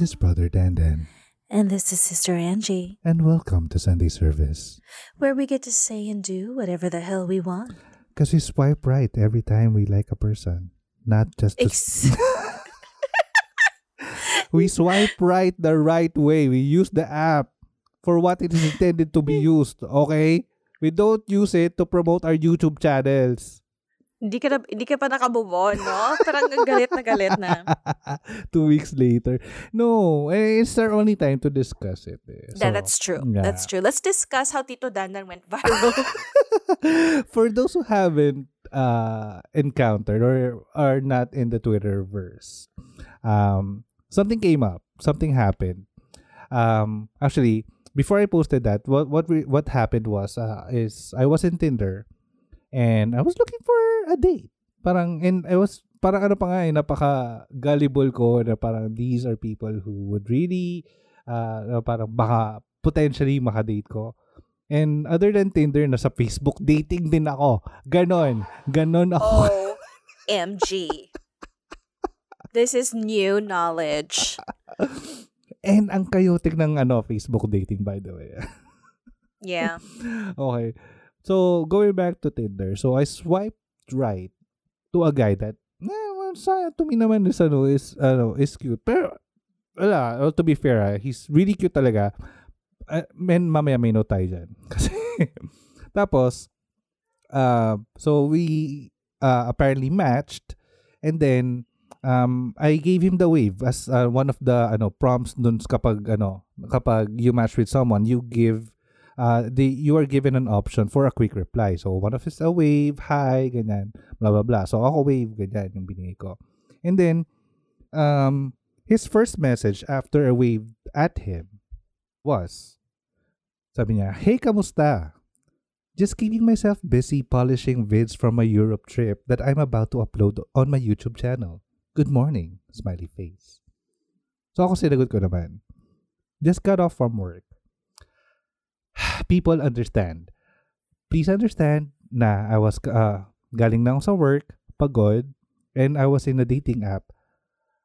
This is Brother Dandan, And this is Sister Angie, and welcome to Sunday service. where we get to say and do whatever the hell we want. Because we swipe right every time we like a person, not just to Ex- we swipe right the right way. We use the app for what it is intended to be used. Okay, we don't use it to promote our YouTube channels. Hindi ka na, hindi ka pa nakamove on, no? Parang galit na galit na. Two weeks later, no, eh, it's our only time to discuss it. eh. So, that's true. yeah. That's true. Let's discuss how Tito Dandan went viral. for those who haven't uh, encountered or are not in the Twitterverse, um, something came up. Something happened. Um, actually, before I posted that, what what we, what happened was uh, is I was in Tinder and I was looking for a date. Parang and I was parang ano pa nga eh, napaka gullible ko na parang these are people who would really uh, parang baka potentially makadate ko. And other than Tinder, nasa Facebook dating din ako. Ganon. Ganon ako. oh, MG. This is new knowledge. And ang chaotic ng ano, Facebook dating by the way. Yeah. okay. So, going back to Tinder. So, I swiped right to a guy that, eh, well, sa, to me naman is, ano, is, ano, is cute. Pero, wala, to be fair, ah, he's really cute talaga. Uh, men, mamaya may note tayo dyan. Kasi, tapos, uh, so we uh, apparently matched and then um I gave him the wave as uh, one of the ano prompts dun kapag ano kapag you match with someone you give uh the you are given an option for a quick reply so one of is a wave hi ganyan blah blah blah so ako wave ganyan yung binigay ko and then um his first message after I waved at him was sabi niya hey kamusta just keeping myself busy polishing vids from my Europe trip that I'm about to upload on my YouTube channel. Good morning, smiley face. So ako sinagot ko naman, just got off from work. People understand. Please understand na I was uh, galing na ako sa work, pagod, and I was in a dating app.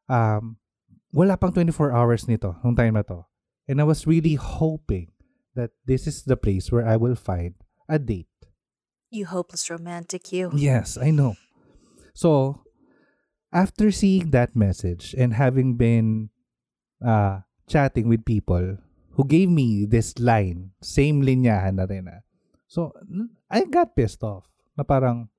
Um, wala pang 24 hours nito, nung time na to. And I was really hoping that this is the place where I will find a date. You hopeless romantic, you. Yes, I know. So, after seeing that message and having been uh, chatting with people who gave me this line, same linyahan na rin ah. So, I got pissed off. Na parang,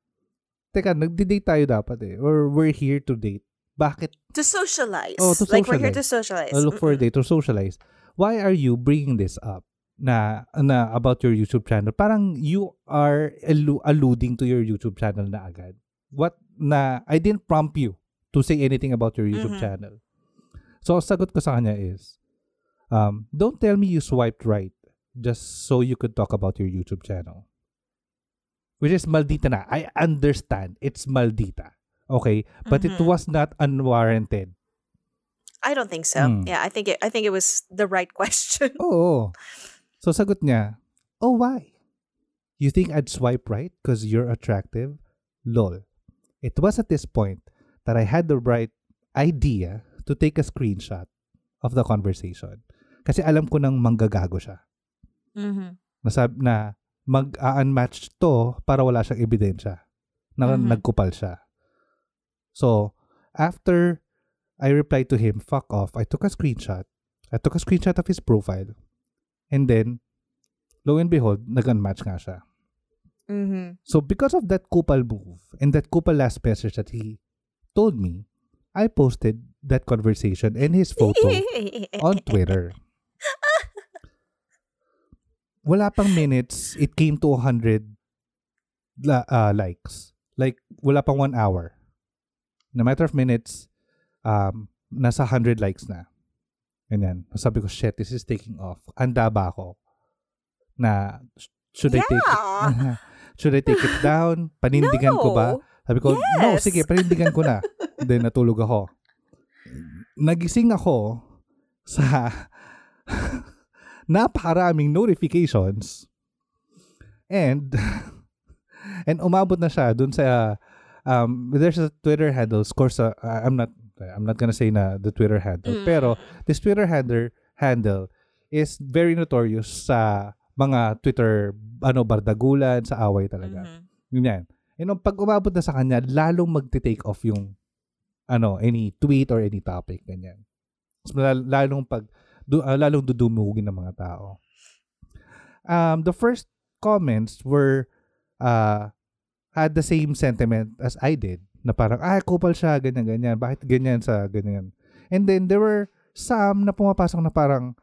teka, nagdi-date tayo dapat eh. Or we're here to date. Bakit To socialize. Oh, to Like we're here to socialize. I look for a date or socialize? Why are you bringing this up? na na about your YouTube channel parang you are allu- alluding to your YouTube channel na agad what na I didn't prompt you to say anything about your YouTube Mhm. channel so sagot ko sa kanya is um don't tell me you swiped right just so you could talk about your YouTube channel which is maldita na I understand it's maldita okay but it Mhm. was not unwarranted I don't think so. Mm. Yeah, I think it I think it was the right question. Oo. So sagot niya, oh why? You think I'd swipe right because you're attractive? Lol. It was at this point that I had the right idea to take a screenshot of the conversation. Kasi alam ko nang manggagago siya. mm-hmm. Nasab na mag-unmatch to para wala siyang ebidensya. Na Mhm. nagkupal siya. So, after I replied to him, fuck off, I took a screenshot. I took a screenshot of his profile. And then, lo and behold, nag-unmatch nga siya. Mm-hmm. So, because of that kupal move and that kupal last message that he told me, I posted that conversation and his photo on Twitter. Wala pang minutes, it came to 100 la- uh, likes. Like, wala pang one hour. In a matter of minutes, um, nasa 100 likes na. Ganyan. Sabi ko, shit, this is taking off. Anda ba ako? Na, sh- should I take it? Yeah. should I take it down? Panindigan ko ba? No. Sabi ko, no, Yes. sige, panindigan ko na. Then natulog ako. Nagising ako sa napakaraming notifications and and umabot na siya dun sa um there's a Twitter handle of course uh, I'm not I'm not gonna say na the Twitter handle. Mm. Pero this Twitter handle handle is very notorious sa mga Twitter ano bardagulan sa away talaga. Mhm. Yun yan. And pag umabot na sa kanya, lalong magte-take off yung ano, any tweet or any topic ganyan. Mas lalong pag du, ah, lalong dudumugin ng mga tao. Um the first comments were uh had the same sentiment as I did na parang ah kupal siya ganyan ganyan bakit ganyan sa ganyan and then there were some na pumapasok na parang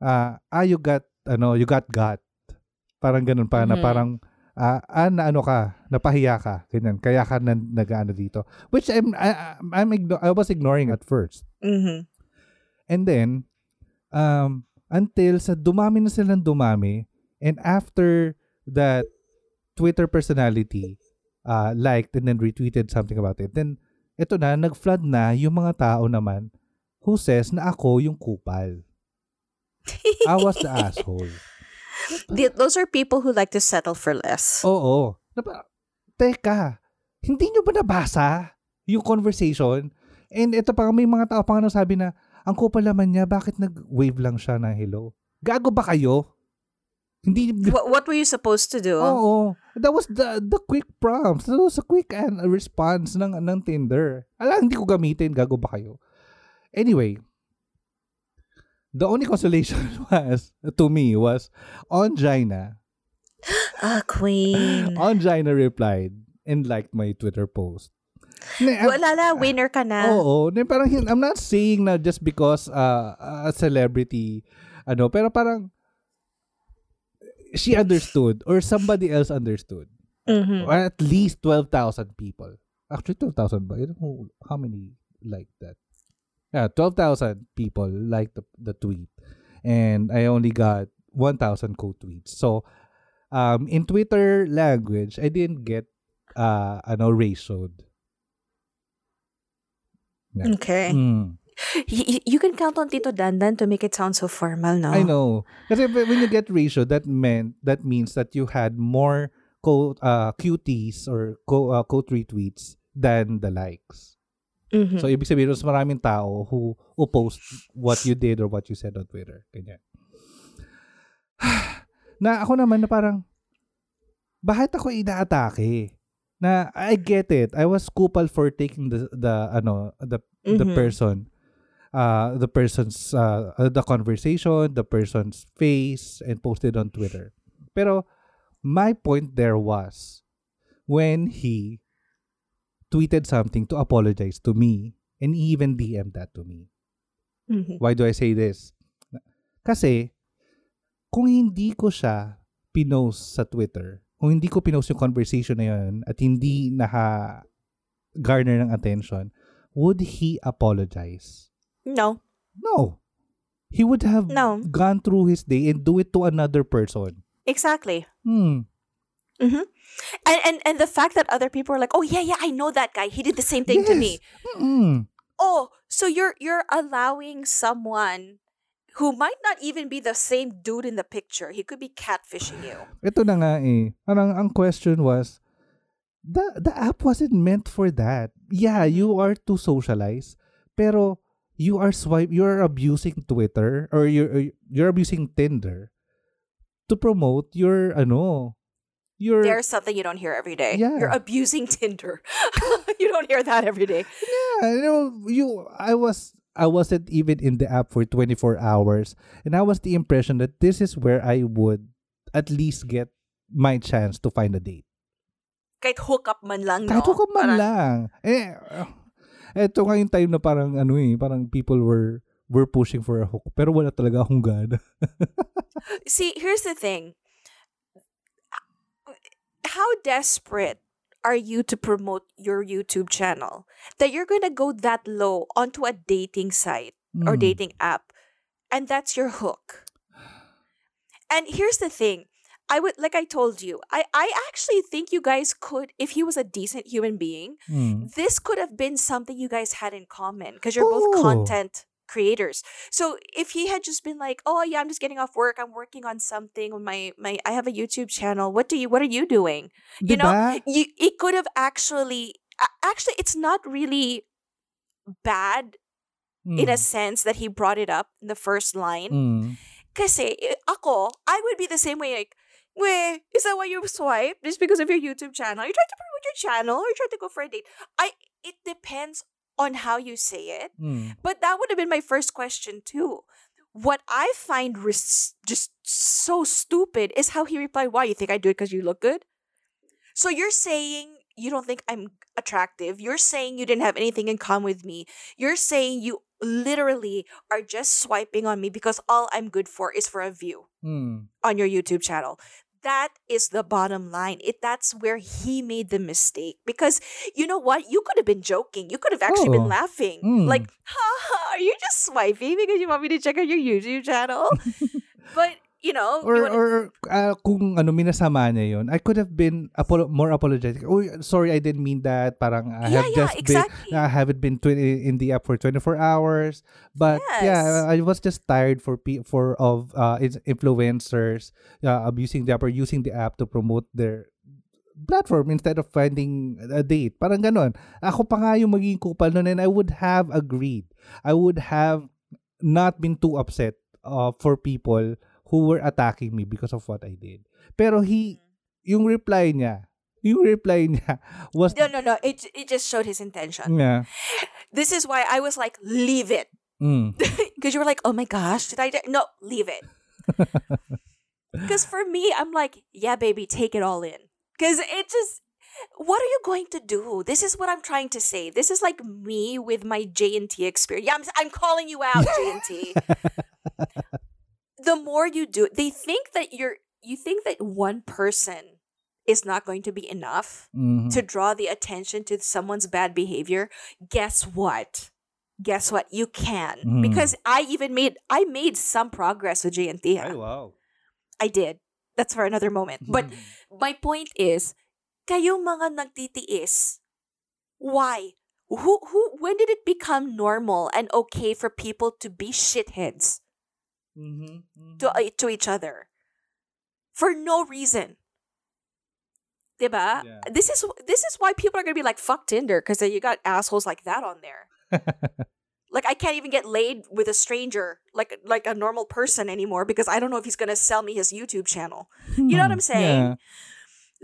ah ah you got ano you got got parang ganun pa na Mhm. parang ah, ah na ano ka napahiya ka ganyan kaya ka na, nag-ano dito which I'm I, I'm igno- I was ignoring at first Mhm. And then, um, until sa dumami na silang dumami, and after that Twitter personality uh, liked and then retweeted something about it, then ito na, nag-flood na yung mga tao naman who says na ako yung kupal. I was the asshole. Th- Those are people who like to settle for less. Oo. Napa, teka, hindi nyo ba nabasa yung conversation? And ito pa, may mga tao pa nga sabi na, ang kupal naman niya, bakit nag-wave lang siya na hello? Gago ba kayo? Hindi, What, what were you supposed to do? oo. That was the the quick prompts. That was a quick and a response ng, ng Tinder. Alam, hindi ko gamitin. Gago ba kayo? Anyway, the only consolation was, to me, was on Gina. Ah, queen. On Gina replied and liked my Twitter post. Na- Wala na, winner ka na. Oo, na parang I'm not saying na just because uh, a celebrity ano, pero parang she understood or somebody else understood. Mhm. Or at least 12,000 people. Actually 12,000 ba? I don't know how many like that. Yeah, 12,000 people liked the, the tweet. And I only got 1,000 co-tweets. So, um, in Twitter language, I didn't get uh, ano, ratioed. Yeah. Okay. Mm. Y- you can count on Tito Dandan to make it sound so formal, no? I know. Kasi when you get ratio, that meant that means that you had more quote uh, QTs or co uh, quote retweets than the likes. Mhm. So ibig sabihin, mas maraming tao who post what you did or what you said on Twitter. Ganyan. na ako naman na parang bakit ako inaatake? Na I get it. I was kupal for taking the the ano the the Mhm. person uh the person's uh the conversation, the person's face and posted on Twitter. Pero my point there was when he tweeted something to apologize to me and even DM'd that to me. Mhm. Why do I say this? Kasi, kung hindi ko siya pinost sa Twitter, kung hindi ko pinost yung conversation na yun at hindi naha garner ng attention, would he apologize? No. No. He would have No. gone through his day and do it to another person. Exactly. Hmm. hmm And, and and the fact that other people are like, oh yeah, yeah, I know that guy. He did the same thing to me. Mm. Oh, so you're you're allowing someone who might not even be the same dude in the picture. He could be catfishing you. Ito na nga eh. Parang ang question was, the, the app wasn't meant for that. Yeah, you are to socialize, pero you are swipe, you're abusing Twitter or you're, you're abusing Tinder to promote your, ano, your, There's something you don't hear every day. Yeah. You're abusing Tinder. you don't hear that every day. yeah, you know, you, I was, I wasn't even in the app for 24 hours and I was the impression that this is where I would at least get my chance to find a date. Kahit hookup man lang, no? Kahit ka man Parang- lang. Eh, eto nga yung time na parang ano eh, parang people were were pushing for a hook. Pero wala talaga akong gana. See, here's the thing. How desperate are you to promote your YouTube channel that you're going to go that low onto a dating site or Hmm. dating app and that's your hook? And here's the thing. I would like I told you, I I actually think you guys could if he was a decent human being, Hmm. this could have been something you guys had in common because you're both Oh. content creators. So if he had just been like, "Oh yeah, I'm just getting off work. I'm working on something my my I have a YouTube channel. What do you what are you doing?" You know, You it could have actually actually it's not really bad in a Mm. sense that he brought it up in the first line. Mm. Kasi eh, ako, I would be the same way like, "Wait, is that why you swipe? Just because of your YouTube channel? You're trying to promote your channel or you're trying to go for a date? I it depends on how you say it. Mm. But that would have been my first question too. What I find res- just so stupid is how he replied, Why? You think I do it because you look good? So you're saying you don't think I'm attractive. You're saying you didn't have anything in common with me. You're saying you literally are just swiping on me because all I'm good for is for a view Mm. on your YouTube channel. That is the bottom line. It that's where he made the mistake because you know what? You could have been joking. You could have actually been Oh. laughing. Mm. Like, ha, are you just swiping because you want me to check out your YouTube channel? but you know, you Or, wanna- or ah, kung ano, minasama niya yun, I could have been apolo- more apologetic. Oh, sorry, I didn't mean that. Parang I Yeah, have yeah, just exactly. been, I haven't been tw- in the app for 24 hours. But yeah, I was just tired for pe- for of uh, influencers uh, abusing the app or using the app to promote their platform instead of finding a date. Parang ganon. Ako pa nga yung magiging kupal nun and I would have agreed. I would have not been too upset uh, for people who were attacking me because of what I did. Pero he, yung reply niya, yung reply niya was, no, no, no. It it just showed his intention. yeah, This is why I was like, leave it. mm, Because you were like, oh my gosh, did I? do-" No, leave it. Because for me, I'm like, yeah, baby, take it all in. Because it just, what are you going to do? This is what I'm trying to say. This is like me with my J and T experience. Yeah, I'm, I'm calling you out, J and T. The more you do, it, they think that you're, you think that one person is not going to be enough mhm. to draw the attention to someone's bad behavior, guess what? Guess what? You can Mhm. because I even made I made some progress with J and T. Ay, wow. I did. That's for another moment. But my point is, kayong mga nagtitiis, why? Who who when did it become normal and okay for people to be shitheads Mhm, mhm. to uh, to each other for no reason? Yeah. This is this is why people are gonna be like fuck Tinder because you got assholes like that on there. like I can't even get laid with a stranger like like a normal person anymore because I don't know if he's gonna sell me his YouTube channel. You know what I'm Hmm, saying? yeah.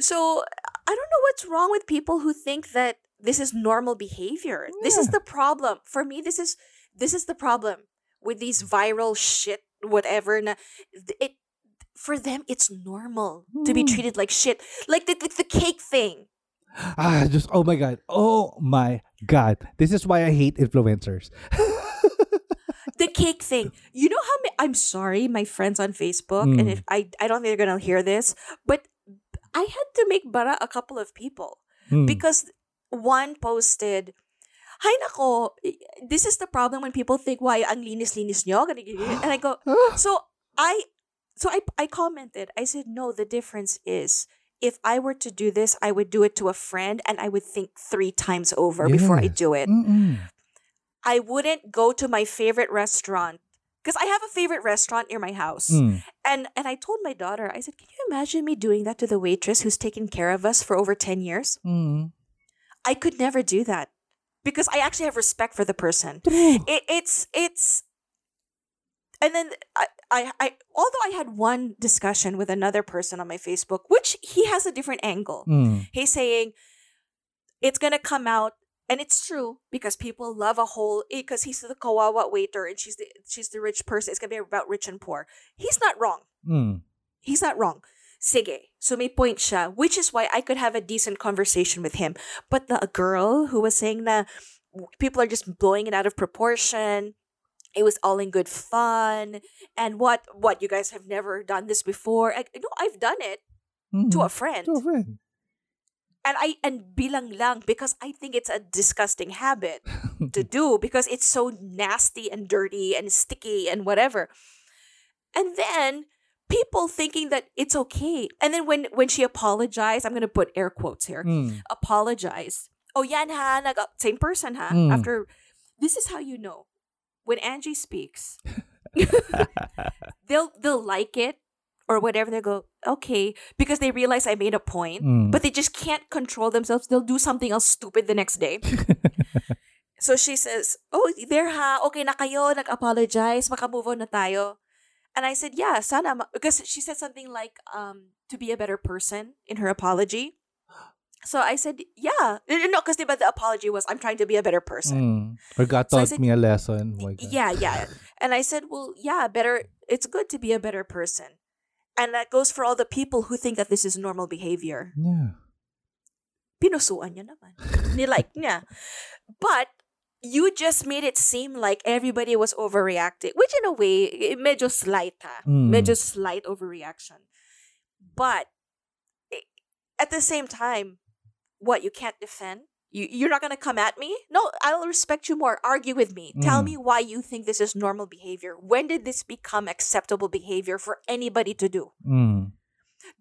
So I don't know what's wrong with people who think that this is normal behavior. This is the problem. For me, this is this is the problem with these viral shit, whatever. Na, it for them it's normal to be Hmm. treated like shit. Like the, the, the cake thing. Ah, just, oh my God. Oh my God. This is why I hate influencers. The cake thing. You know how ma- I'm sorry, my friends on Facebook, and Mm. if I I don't think they're gonna hear this, but I had to make bara a couple of people. Hmm. because one posted, Hi nako, this is the problem when people think, why ang linis-linis nyo? Ganyan, ganyan." And I go, so I, so I, I commented, I said, no, the difference is, if I were to do this, I would do it to a friend and I would think three times over before I do it. Mm-mm. I wouldn't go to my favorite restaurant because I have a favorite restaurant near my house. Mm. And and I told my daughter, I said, Can you imagine me doing that to the waitress who's taken care of us for over 10 years? Mm. I could never do that because I actually have respect for the person. It, it's it's and then I, I I although I had one discussion with another person on my Facebook, which he has a different angle. Mm. He's saying it's gonna come out, and it's true because people love a whole because he's the kawawa waiter and she's the she's the rich person. It's gonna be about rich and poor. He's not wrong. Mm. He's not wrong. Sige. So may point siya, which is why I could have a decent conversation with him. But the girl who was saying that people are just blowing it out of proportion. It was all in good fun. And what what you guys have never done this before. I, no, I've done it to Mm. a friend. To a friend. And I and bilang lang because I think it's a disgusting habit to do because it's so nasty and dirty and sticky and whatever. And then people thinking that it's okay. And then when when she apologized, I'm gonna put air quotes here. Mm. Apologized. Oh yan ha, nag same person ha. Mm. After this is how you know when Angie speaks, they'll they'll like it or whatever. They go okay because they realize I made a point, Mm. but they just can't control themselves. They'll do something else stupid the next day. So she says, "Oh, there ha. Okay na kayo. Nag-apologize. Maka-move on na tayo." And I said, "Yeah, sana." ma-" Because she said something like, um, to be a better person in her apology. So I said, "Yeah." No, because the apology was, "I'm trying to be a better person." Mm. Or God So taught said- me a lesson. Oh. Yeah, yeah. And I said, well, yeah, better. It's good to be a better person. And that goes for all the people who think that this is normal behavior. Yeah. Pinusuan niya naman. Nilike niya. But you just made it seem like everybody was overreacting, which in a way, eh, medyo slight ha. Mm. Medyo slight overreaction. But at the same time, what, you can't defend? You, you're not going to come at me? No, I'll respect you more. Argue with me. Tell Mm. me why you think this is normal behavior. When did this become acceptable behavior for anybody to do? Mm.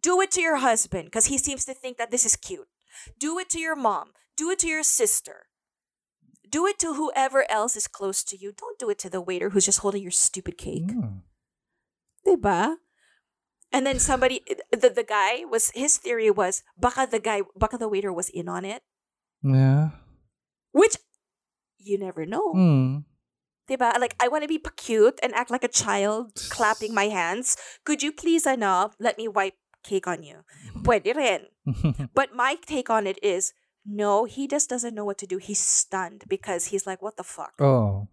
Do it to your husband because he seems to think that this is cute. Do it to your mom. Do it to your sister. Do it to whoever else is close to you. Don't do it to the waiter who's just holding your stupid cake. Mm. Diba? And then somebody, the, the guy was, his theory was, baka the guy, baka the waiter was in on it. Yeah. Which, you never know. Mm. Diba? Like, I want to be cute and act like a child, clapping my hands. Could you please, ano, let me wipe cake on you? Pwede rin. But my take on it is, no, he just doesn't know what to do. He's stunned because he's like, what the fuck? oh.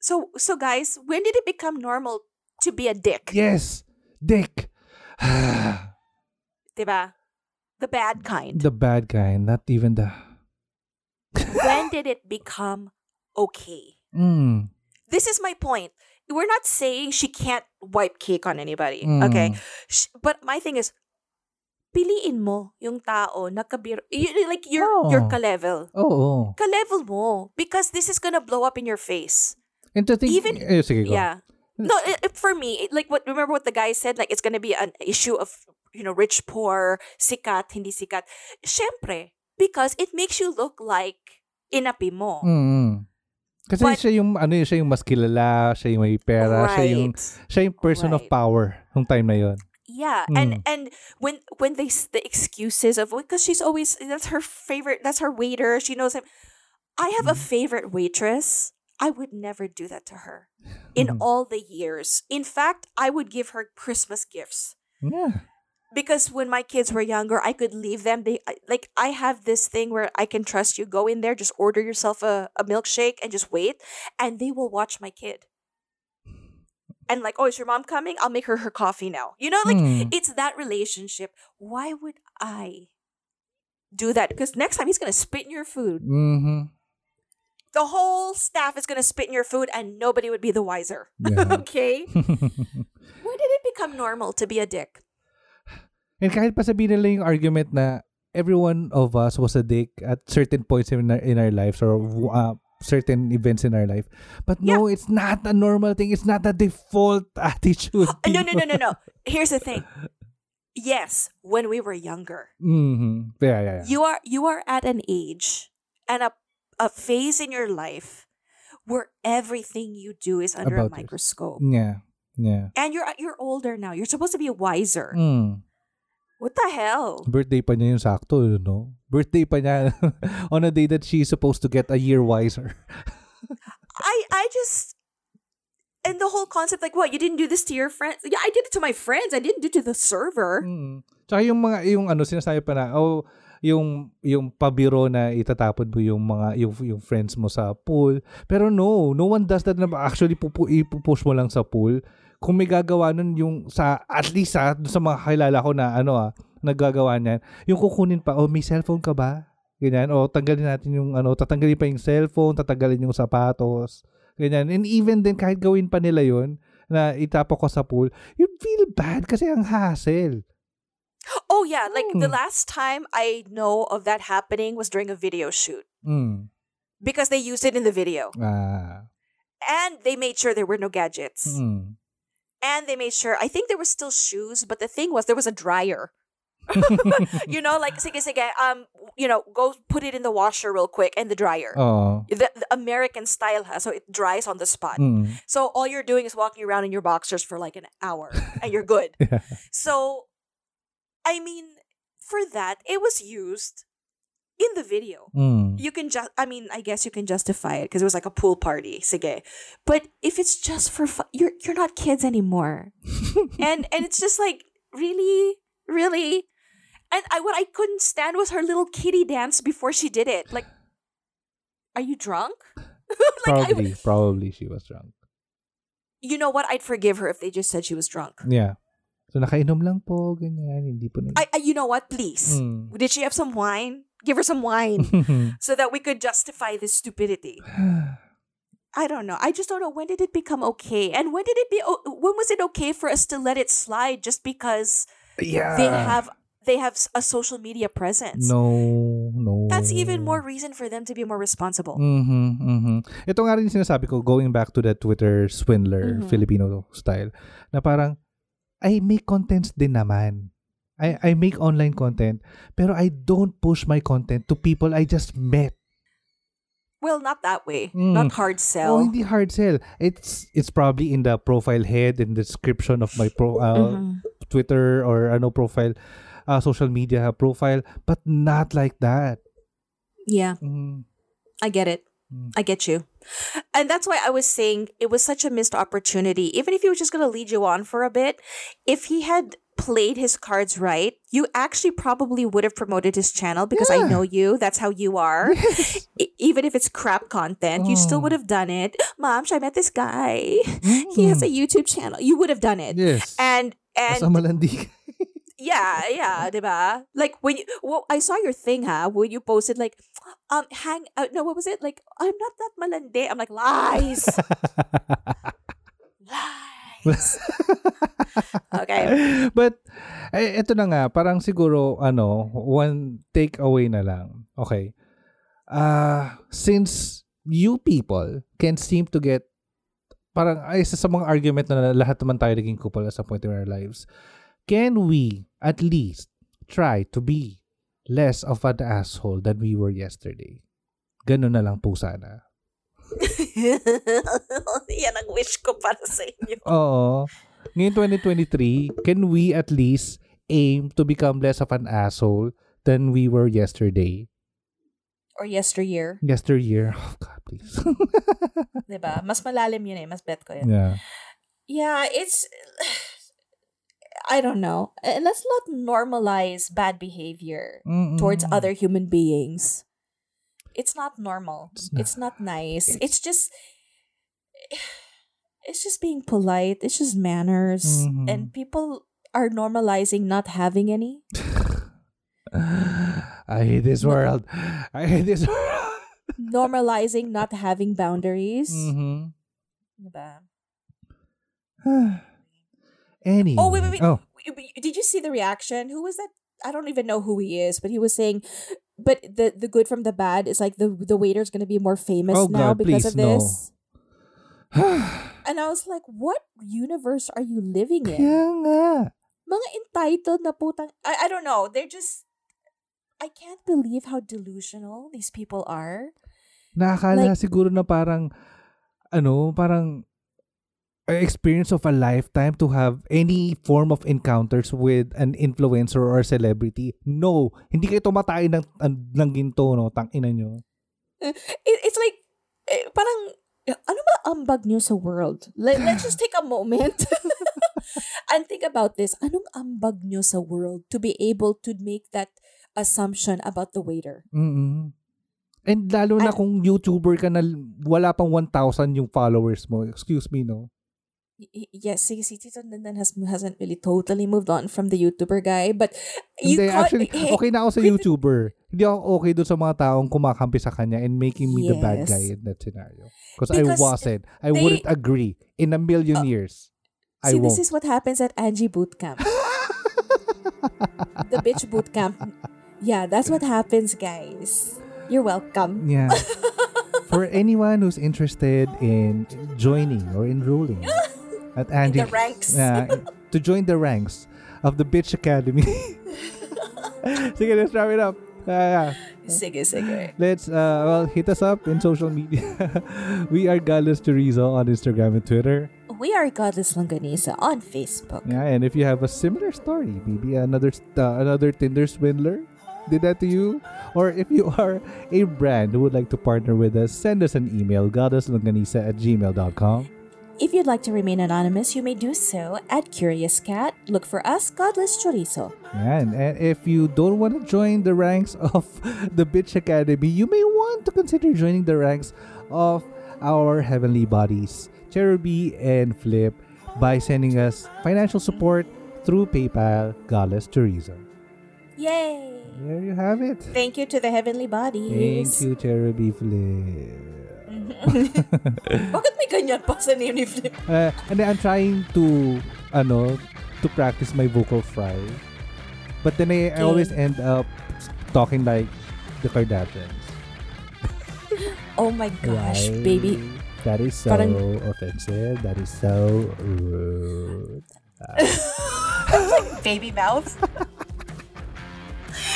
So, so guys, when did it become normal to be a dick? Yes. Dick. Diba? The bad kind. the bad kind, not even the. when did it become okay? Mm. This is my point. We're not saying she can't wipe cake on anybody. Mm. Okay? Sh- But my thing is, piliin mo yung tao na kabir, y- like your, your Oh. ka-level. Oh, oh. Ka-level mo. Because this is gonna blow up in your face. And to think, Even- eh, sige, go. Yeah. No, it, it- for me, it- like what remember what the guy said, like it's gonna be an issue of you know rich, poor, sikat, hindi sikat. Syempre, because it makes you look like inapi mo. Mm. Kasi But- siya yung ano yun, siya yung mas kilala, siya yung may pera, siya yung Right. siya yung person of Right. power nung time na yon. Yeah, and and when when they the excuses of because she's always that's her favorite, that's her waiter. She knows him. I have a favorite waitress. I would never do that to her in Mhm. all the years. In fact, I would give her Christmas gifts. Yeah. because when my kids were younger, I could leave them. They like I have this thing where I can trust you. Go in there, just order yourself a, a milkshake and just wait, and they will watch my kid. And like, oh, is your mom coming? I'll make her her coffee now. You know, like Hmm. it's that relationship. Why would I do that? Because next time he's gonna spit in your food. Mhm. The whole staff is gonna spit in your food, and nobody would be the wiser. Yeah. okay. When did it become normal to be a dick? And kahit pa sabihin nila yung argument na every one of us was a dick at certain points in our, in our lives or uh, certain events in our life. But no, it's not a normal thing. It's not a default attitude. Uh, No, no, no, no, no. Here's the thing. Yes, when we were younger, hmm Yeah, yeah, yeah. you are you are at an age and a a phase in your life where everything you do is under About a microscope. yeah. Yeah. And you're you're older now. You're supposed to be wiser. Mm. What the hell? Birthday pa niya yung sakto, you know? Birthday pa niya on a day that she's supposed to get a year wiser. I I just and the whole concept like what you didn't do this to your friends yeah i did it to my friends i didn't do it to the server Mm. Tsaka yung mga yung ano sinasabi pa na oh yung yung pabiro na itatapon mo yung mga yung, yung friends mo sa pool. Pero no, no one does that na actually pupu, ipupush mo lang sa pool. Kung may gagawa nun yung sa at least sa sa mga kilala ko na ano ah naggagawa niyan, yung kukunin pa oh may cellphone ka ba? Ganyan. O tanggalin natin yung ano, tatanggalin pa yung cellphone, tatanggalin yung sapatos. Ganyan. And even then kahit gawin pa nila yun na itapo ko sa pool, you'd feel bad kasi ang hassle. oh yeah like the Hmm. last time i know of that happening was during a video shoot Mm. because they used it in the video Ah. and they made sure there were no gadgets Mm. And they made sure i think there were still shoes but the thing was there was a dryer you know like sige sige um you know go put it in the washer real quick and the dryer Oo. the, the american style has so it dries on the spot Mm. So all you're doing is walking around in your boxers for like an hour and you're good. Yeah. So I mean, for that, it was used in the video. Mm. You can just, I mean, I guess you can justify it because it was like a pool party, sige. But if it's just for fun, you're you're not kids anymore, and and it's just like really, really, and I what I couldn't stand was her little kitty dance before she did it. Like, are you drunk? like, I, Probably, probably she was drunk. you know what? I'd forgive her if they just said she was drunk. Yeah. So nakainom lang po, ganyan. Hindi po nag- I, I you know what? Please, Mm. did she have some wine? Give her some wine so that we could justify this stupidity. I don't know. I just don't know when did it become okay, and when did it be? When was it okay for us to let it slide just because yeah. they have they have a social media presence? No, no. That's even more reason for them to be more responsible. Mhm, mhm. Ito nga rin sinasabi ko, going back to the Tinder swindler, Mhm. Filipino style, na parang, I make contents din naman. I, I make online content, pero I don't push my content to people I just met. Well, not that way. Mm. Not hard Oh, sell. hindi hard sell. It's it's probably in the profile head in the description of my pro uh, Mhm. Twitter or ano profile uh, social media profile, but not like that. Yeah, Mm. I get it. Mm. I get you. And that's why I was saying it was such a missed opportunity. Even if he was just going to lead you on for a bit, if he had played his cards right, you actually probably would have promoted his channel because I know you. That's how you are. E- even if it's crap content, you still Oh. would have done it. Mom, I met this guy. He has a YouTube channel. You would have done it. Yes. And and yeah, yeah, diba? Like when you, well, I saw your thing, ha, when you posted like, um, hang, uh, no, what was it? Like, I'm not that malande. I'm like, lies, lies. okay. But, eh, ito na nga, parang siguro, ano, one takeaway na lang. Okay. Ah, since you people can seem to get, parang, ay, isa sa mga argument na lahat naman tayo naging couple at some point in our lives, can we, at least, try to be less of an asshole than we were yesterday? Ganun na lang po sana. Yan ang wish ko para sa inyo. Oo. Ngayon 2023, can we at least aim to become less of an asshole than we were yesterday? Or yesteryear. Yesteryear. Oh, God, please. Diba? Mas malalim yun eh. Mas bet ko yun. yeah. Yeah, it's... I don't know. Uh, Let's not normalize bad behavior Mm-mm. towards other human beings. It's not normal. It's It's not. not, nice. It's, just it's just being polite. It's just manners. Mhm. And people are normalizing not having any. I hate this world. I hate this world. normalizing not having boundaries. mm-hmm. Diba? Oh, wait, wait, wait. Oh, Did you see the reaction? Who was that? I don't even know who he is, but he was saying, but the the good from the bad is like the the waiter's gonna be more famous Oh, now God, because please, of no. And I was like, what universe are you living in? kaya nga. Mga entitled na putang I, I don't know. They're just I can't believe how delusional these people are. Nakakala Like- siguro na parang, ano, parang experience of a lifetime to have any form of encounters with an influencer or celebrity. No, hindi kayo tumatay ng, ng ginto, no? Tangina nyo. It, it's like eh, parang ano ba ambag nyo sa world? Let, let's just take a moment and think about this. Anong ambag nyo sa world to be able to make that assumption about the waiter? mm And lalo na And- kung YouTuber ka na wala pang 1,000 yung followers mo. Excuse me, no? Yes, si, si Tito Nandan has, hasn't really totally moved on from the YouTuber guy, but you Hindi, caught- actually, eh, okay na ako sa YouTuber. Hindi ako okay doon sa mga taong kumakampi sa kanya and making me the bad Yes. guy in that scenario. Because I wasn't. I they- wouldn't agree in a million Uh, years. I See, won't. this is what happens at Angie Bootcamp. the bitch bootcamp. Yeah, that's what happens, guys. You're welcome. Yeah. For anyone who's interested in joining or enrolling at Andy, the ranks. Yeah, to join the ranks of the Bitch Academy. Sige, let's wrap it up. Yeah, yeah. Sige, sige. Let's uh well hit us up in social media. we are Godless Chorizo on Instagram and Twitter. We are Godless Longganisa on Facebook. Yeah, and if you have a similar story, maybe another uh, another Tinder swindler did that to you? Or if you are a brand who would like to partner with us, send us an email, godlesslongganisa at gmail.com. If you'd like to remain anonymous, you may do so at Curious Cat. Look for us, Godless Chorizo. And, and if you don't want to join the ranks of the Bitch Academy, you may want to consider joining the ranks of our heavenly bodies, Cherubi and Flip, by sending us financial support through PayPal, Godless Chorizo. Yay! There you have it. Thank you to the heavenly bodies. Thank you, Cherubi Flip. Bakit may ganyan pa sa name ni Flip? Uh, and then I'm trying to, ano, to practice my vocal fry. But then I, I always end up talking like the Kardashians. Oh my gosh, Right? baby. That is so Parang- offensive. That is so rude. like Baby mouth.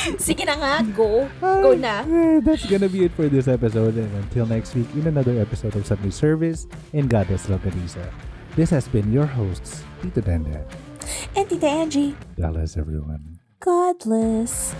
Sige na nga, go. Go na. Eh, That's gonna be it for this episode. And until next week, in another episode of Sunday Service in Goddess Localiza. This has been your hosts, Tito Dandan. And Tita Angie, God bless everyone. Godless.